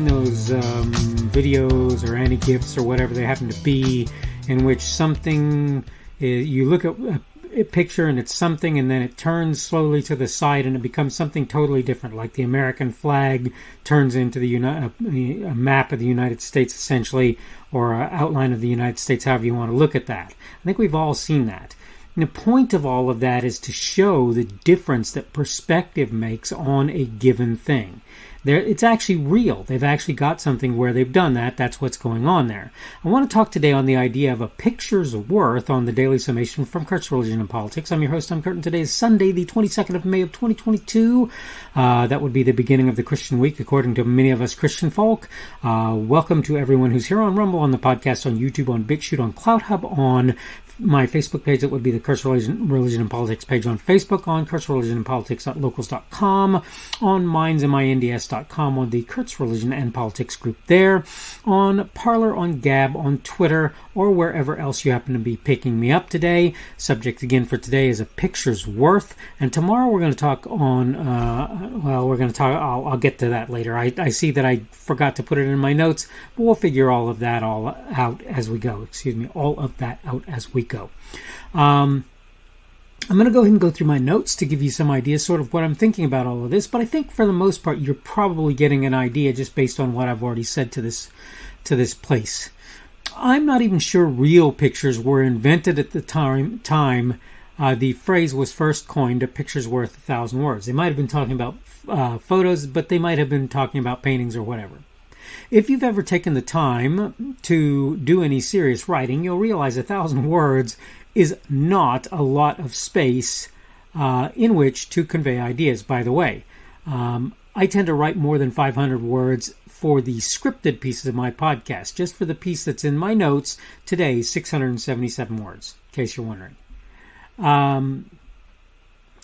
those um, videos or any gifts or whatever they happen to be, in which something is, you look at a, a picture and it's something, and then it turns slowly to the side and it becomes something totally different, like the American flag turns into the Uni- a map of the United States, essentially, or an outline of the United States, however you want to look at that. I think we've all seen that. And the point of all of that is to show the difference that perspective makes on a given thing. There, it's actually real. They've actually got something where they've done that. That's what's going on there. I want to talk today on the idea of a picture's worth on the Daily Summation from Kurt's Religion and Politics. I'm your host, I'm Kurt, and today is Sunday, the 22nd of May of 2022. Uh, that would be the beginning of the Christian week, according to many of us Christian folk. Uh, welcome to everyone who's here on Rumble, on the podcast, on YouTube, on BitChute, on CloutHub, on my Facebook page. That would be the Kurt's Religion, Religion and Politics page on Facebook, on Kurt's Religion and politics Politics.locals.com, on mindsandmynds.com, on the Kurt's Religion and Politics group there, on Parler, on Gab, on Twitter, or wherever else you happen to be picking me up today. Subject again for today is a picture's worth, and tomorrow we're going to talk on. Uh, well, we're going to talk. I'll, I'll, get to that later. I, I see that I forgot to put it in my notes, but we'll figure all of that all out as we go. Excuse me, all of that out as we go. Um, I'm going to go ahead and go through my notes to give you some ideas, sort of what I'm thinking about all of this. But I think for the most part, you're probably getting an idea just based on what I've already said to this to this place. I'm not even sure real pictures were invented at the time. Time uh, the phrase was first coined, "A picture's worth a thousand words." They might have been talking about uh, photos, but they might have been talking about paintings or whatever. If you've ever taken the time to do any serious writing, you'll realize a thousand words is not a lot of space uh, in which to convey ideas. By the way, um, I tend to write more than 500 words for the scripted pieces of my podcast. Just for the piece that's in my notes today, 677 words, in case you're wondering. Um,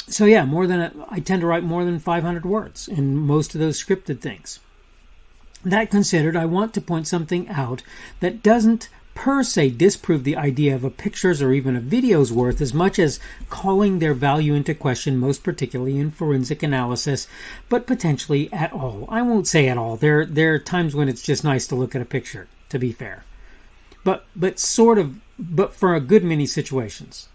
so yeah, more than I tend to write more than 500 words in most of those scripted things. That considered, I want to point something out that doesn't per se disprove the idea of a picture's or even a video's worth as much as calling their value into question, most particularly in forensic analysis, but potentially at all. I won't say at all. There, there are times when it's just nice to look at a picture, to be fair. But, but sort of, but for a good many situations.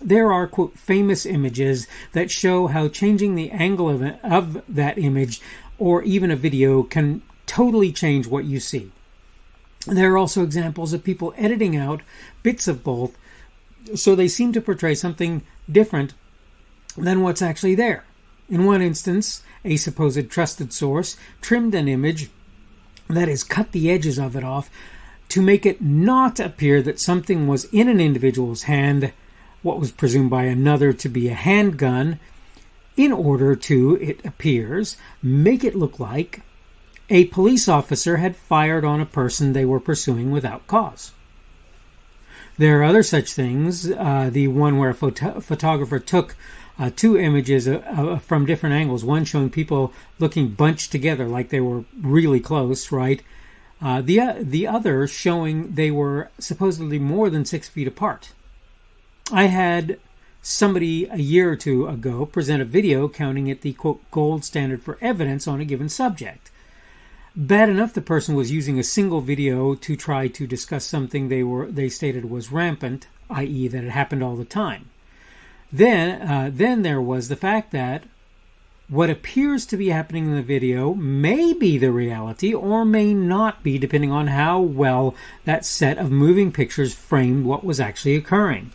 There are, quote, famous images that show how changing the angle of, of that image or even a video can totally change what you see. There are also examples of people editing out bits of both so they seem to portray something different than what's actually there. In one instance, a supposed trusted source trimmed an image, that is, cut the edges of it off, to make it not appear that something was in an individual's hand, what was presumed by another to be a handgun, in order to, it appears, make it look like a police officer had fired on a person they were pursuing without cause. There are other such things. Uh, the one where a photo- photographer took uh, two images uh, uh, from different angles, one showing people looking bunched together like they were really close, right? Uh, the uh, the other showing they were supposedly more than six feet apart. I had somebody a year or two ago present a video counting it the quote gold standard for evidence on a given subject. Bad enough the person was using a single video to try to discuss something they were they stated was rampant, i.e., that it happened all the time. Then, uh, then there was the fact that what appears to be happening in the video may be the reality or may not be, depending on how well that set of moving pictures framed what was actually occurring.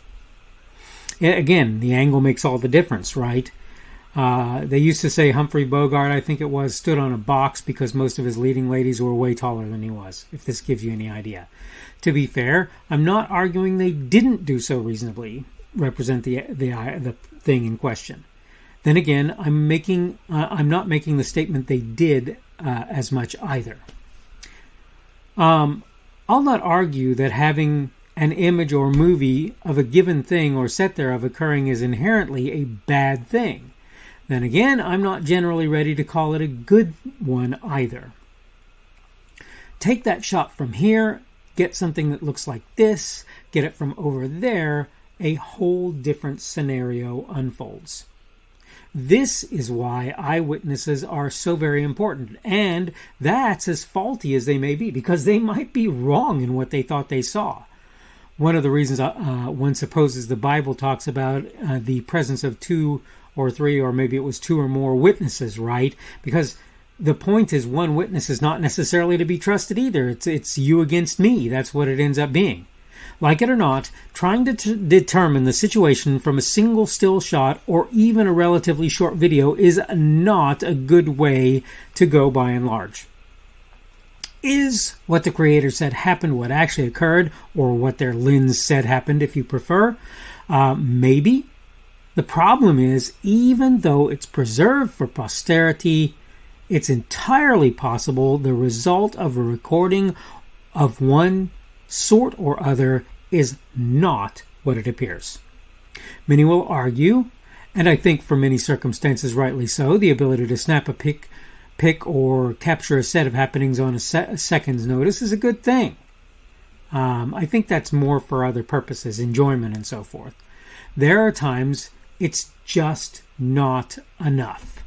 Again, the angle makes all the difference, right? Uh, they used to say Humphrey Bogart, I think it was, stood on a box because most of his leading ladies were way taller than he was, if this gives you any idea. To be fair, I'm not arguing they didn't do so reasonably represent the the the thing in question. Then again, I'm making uh, I'm not making the statement they did uh, as much either. Um, I'll not argue that having an image or movie of a given thing or set thereof occurring is inherently a bad thing. Then again, I'm not generally ready to call it a good one either. Take that shot from here, get something that looks like this, get it from over there, a whole different scenario unfolds. This is why eyewitnesses are so very important. And that's as faulty as they may be, because they might be wrong in what they thought they saw. One of the reasons uh, one supposes the Bible talks about uh, the presence of two or three, or maybe it was two or more witnesses, right? Because the point is, one witness is not necessarily to be trusted either. It's, it's you against me. That's what it ends up being. Like it or not, trying to t- determine the situation from a single still shot or even a relatively short video is not a good way to go by and large. Is what the creator said happened what actually occurred, or what their lens said happened, if you prefer? Uh, maybe. The problem is, even though it's preserved for posterity, it's entirely possible the result of a recording of one sort or other is not what it appears. Many will argue, and I think for many circumstances rightly so, the ability to snap a pic, pic or capture a set of happenings on a, se- a second's notice is a good thing. Um, I think that's more for other purposes, enjoyment and so forth. There are times it's just not enough.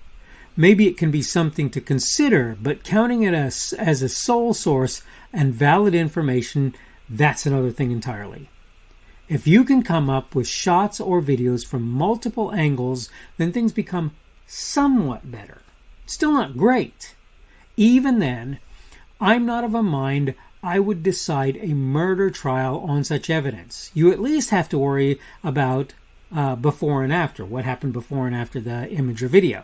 Maybe it can be something to consider, but counting it as, as a sole source and valid information that's another thing entirely. If you can come up with shots or videos from multiple angles, then things become somewhat better. Still not great. Even then, I'm not of a mind I would decide a murder trial on such evidence. You at least have to worry about uh, before and after, what happened before and after the image or video.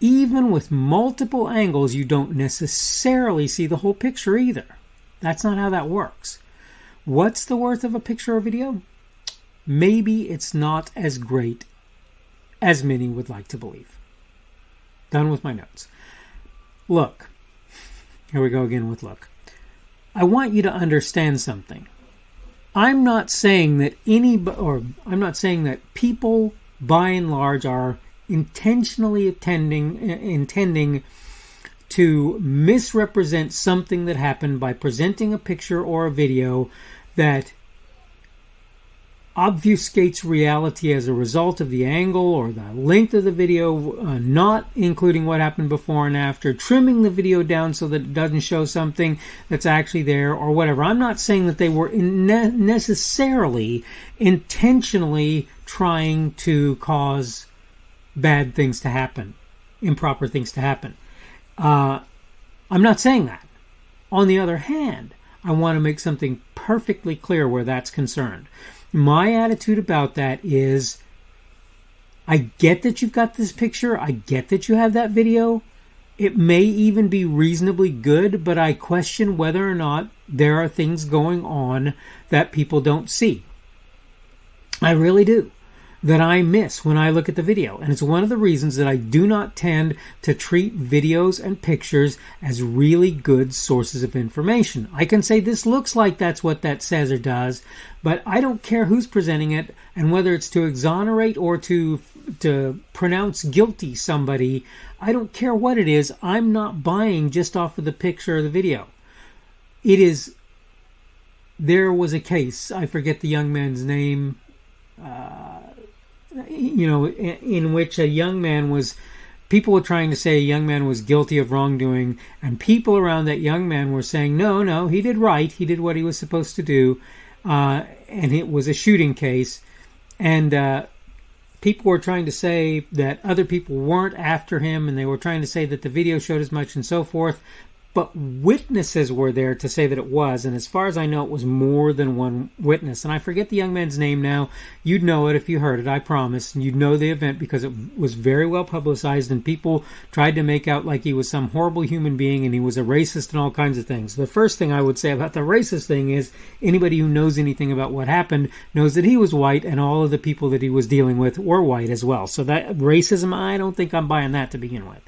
Even with multiple angles, you don't necessarily see the whole picture either. That's not how that works. What's the worth of a picture or video? Maybe it's not as great as many would like to believe. Done with my notes. Look, here we go again with look. I want you to understand something. I'm not saying that any, or I'm not saying that people by and large are intentionally attending, intending to misrepresent something that happened by presenting a picture or a video that obfuscates reality as a result of the angle or the length of the video, uh, not including what happened before and after, trimming the video down so that it doesn't show something that's actually there or whatever. I'm not saying that they were ne- necessarily intentionally trying to cause bad things to happen, improper things to happen. Uh, I'm not saying that. On the other hand, I want to make something perfectly clear where that's concerned. My attitude about that is I get that you've got this picture, I get that you have that video. It may even be reasonably good, but I question whether or not there are things going on that people don't see. I really do that I miss when I look at the video. And it's one of the reasons that I do not tend to treat videos and pictures as really good sources of information. I can say this looks like that's what that says or does, but I don't care who's presenting it and whether it's to exonerate or to to pronounce guilty somebody. I don't care what it is. I'm not buying just off of the picture or the video. It is there was a case, I forget the young man's name. Uh, you know, in, which a young man was people were trying to say a young man was guilty of wrongdoing, and people around that young man were saying, no, no, he did right. He did what he was supposed to do. Uh, and it was a shooting case. And uh, people were trying to say that other people weren't after him, and they were trying to say that the video showed as much and so forth but witnesses were there to say that it was. And as far as I know, it was more than one witness. And I forget the young man's name now. You'd know it if you heard it, I promise. And you'd know the event because it was very well publicized, and people tried to make out like he was some horrible human being and he was a racist and all kinds of things. The first thing I would say about the racist thing is anybody who knows anything about what happened knows that he was white and all of the people that he was dealing with were white as well. So that racism, I don't think I'm buying that to begin with.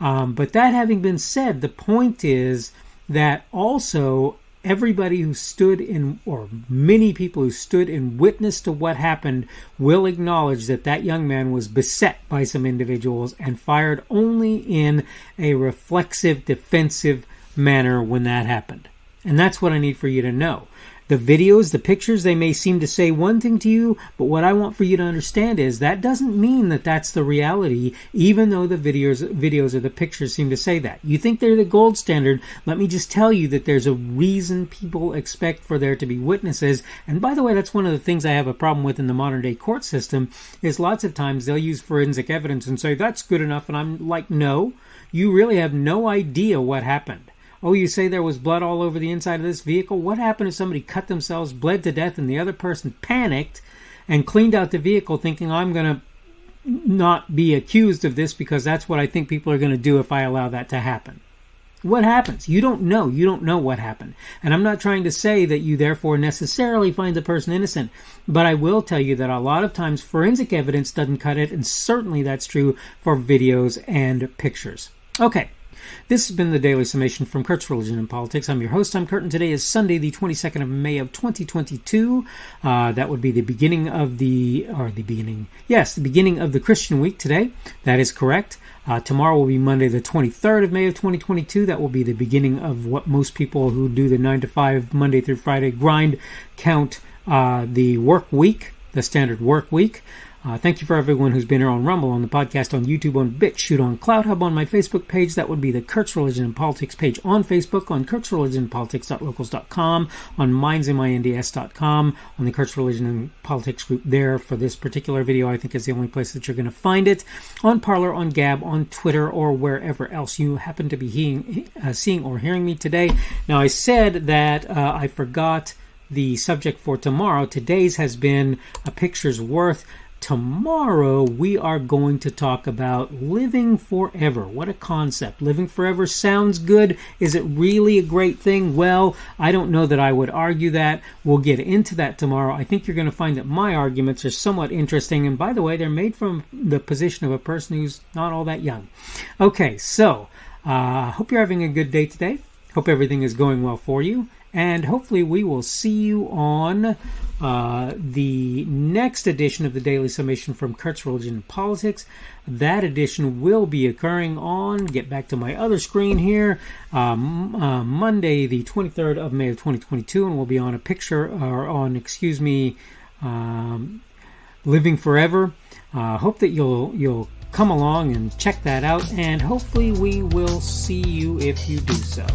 Um, but that having been said, the point is that also everybody who stood in, or many people who stood in witness to what happened, will acknowledge that that young man was beset by some individuals and fired only in a reflexive, defensive manner when that happened. And that's what I need for you to know. The videos, the pictures, they may seem to say one thing to you, but what I want for you to understand is that doesn't mean that that's the reality, even though the videos, videos or the pictures seem to say that. You think they're the gold standard. Let me just tell you that there's a reason people expect for there to be witnesses. And by the way, that's one of the things I have a problem with in the modern day court system is lots of times they'll use forensic evidence and say that's good enough. And I'm like, no, you really have no idea what happened. Oh, you say there was blood all over the inside of this vehicle? What happened if somebody cut themselves, bled to death, and the other person panicked and cleaned out the vehicle thinking, I'm going to not be accused of this because that's what I think people are going to do if I allow that to happen? What happens? You don't know. You don't know what happened. And I'm not trying to say that you therefore necessarily find the person innocent, but I will tell you that a lot of times forensic evidence doesn't cut it, and certainly that's true for videos and pictures. Okay, this has been the Daily Summation from Kurt's Religion and Politics. I'm your host, I'm Kurt, and today is Sunday, the 22nd of May of 2022. Uh, that would be the beginning of the, or the beginning, yes, the beginning of the Christian week today. That is correct. Uh, tomorrow will be Monday, the 23rd of May of 2022. That will be the beginning of what most people who do the 9 to 5 Monday through Friday grind count uh, the work week, the standard work week. Uh, thank you for everyone who's been here on Rumble, on the podcast, on YouTube, on BitChute, on CloutHub, on my Facebook page. That would be the Kurt's Religion and Politics page on Facebook, on Kurt's Religion and Politics.locals.com, on mindsandmynds.com, on the Kurt's Religion and Politics group there for this particular video. I think is the only place that you're going to find it. On Parler, on Gab, on Twitter, or wherever else you happen to be hearing, uh, seeing or hearing me today. Now, I said that uh, I forgot the subject for tomorrow. Today's has been a picture's worth. Tomorrow, we are going to talk about living forever. What a concept. Living forever sounds good. Is it really a great thing? Well, I don't know that I would argue that. We'll get into that tomorrow. I think you're going to find that my arguments are somewhat interesting. And by the way, they're made from the position of a person who's not all that young. Okay, so I uh, hope you're having a good day today. Hope everything is going well for you. And hopefully, we will see you on uh, the next edition of the Daily Summation from Kurt's Religion and Politics. That edition will be occurring on, get back to my other screen here, um, uh, Monday, the 23rd of May of 2022, and we'll be on a picture, or on, excuse me, um, Living Forever. Uh, hope that you'll you'll come along and check that out, and hopefully we will see you if you do so.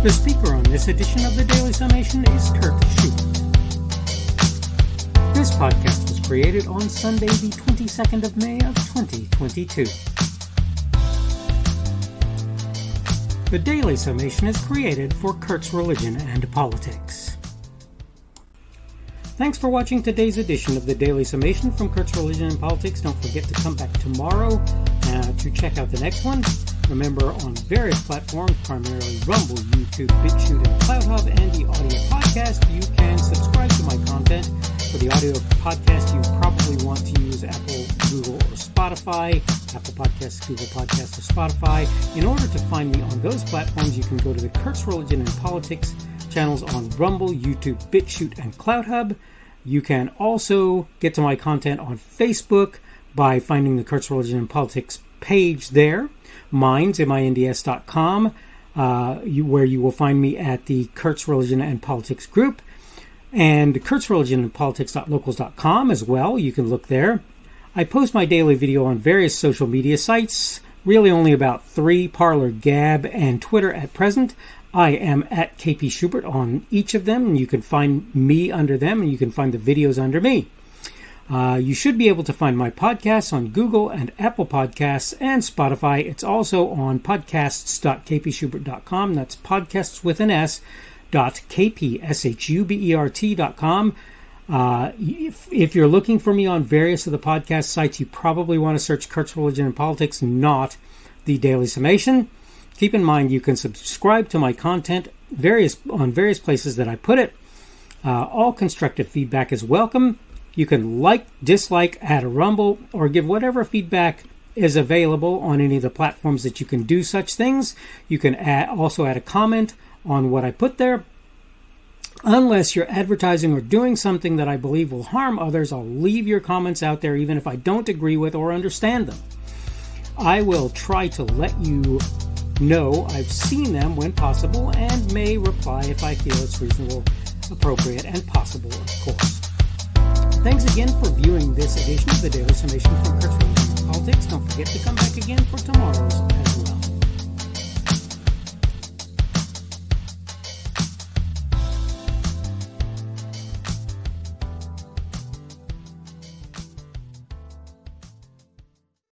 The speaker on this edition of the Daily Summation is Kurt Schubert. This podcast was created on Sunday, the 22nd of May of 2022. The Daily Summation is created for Kurt's Religion and Politics. Thanks for watching today's edition of the Daily Summation from Kurt's Religion and Politics. Don't forget to come back tomorrow uh, to check out the next one. Remember, on various platforms, primarily Rumble, YouTube, BitChute, and CloutHub, and the audio podcast, you can subscribe to my content. For the audio podcast, you probably want to use Apple, Google, or Spotify. Apple Podcasts, Google Podcasts, or Spotify. In order to find me on those platforms, you can go to the Kurt's Religion and Politics channels on Rumble, YouTube, BitChute, and CloutHub. You can also get to my content on Facebook by finding the Kurt's Religion and Politics page there minds, M-I-N-D-S.com, uh, you, where you will find me at the Kurt's Religion and Politics group, and Kurt's Religion and Politics.locals.com as well. You can look there. I post my daily video on various social media sites, really only about three Parler, Gab, and Twitter at present. I am at KP Schubert on each of them, and you can find me under them, and you can find the videos under me. Uh, you should be able to find my podcasts on Google and Apple Podcasts and Spotify. It's also on podcasts.kpschubert.com. That's podcasts with an S dot kpschubert.com. Uh, if, if you're looking for me on various of the podcast sites, you probably want to search Kurt's Religion and Politics, not the Daily Summation. Keep in mind you can subscribe to my content various on various places that I put it. Uh, all constructive feedback is welcome. You can like, dislike, add a rumble, or give whatever feedback is available on any of the platforms that you can do such things. You can add, also add a comment on what I put there. Unless you're advertising or doing something that I believe will harm others, I'll leave your comments out there even if I don't agree with or understand them. I will try to let you know I've seen them when possible and may reply if I feel it's reasonable, appropriate, and possible, of course. Thanks again for viewing this edition of the Daily Summation from Kurt's Politics. Don't forget to come back again for tomorrow's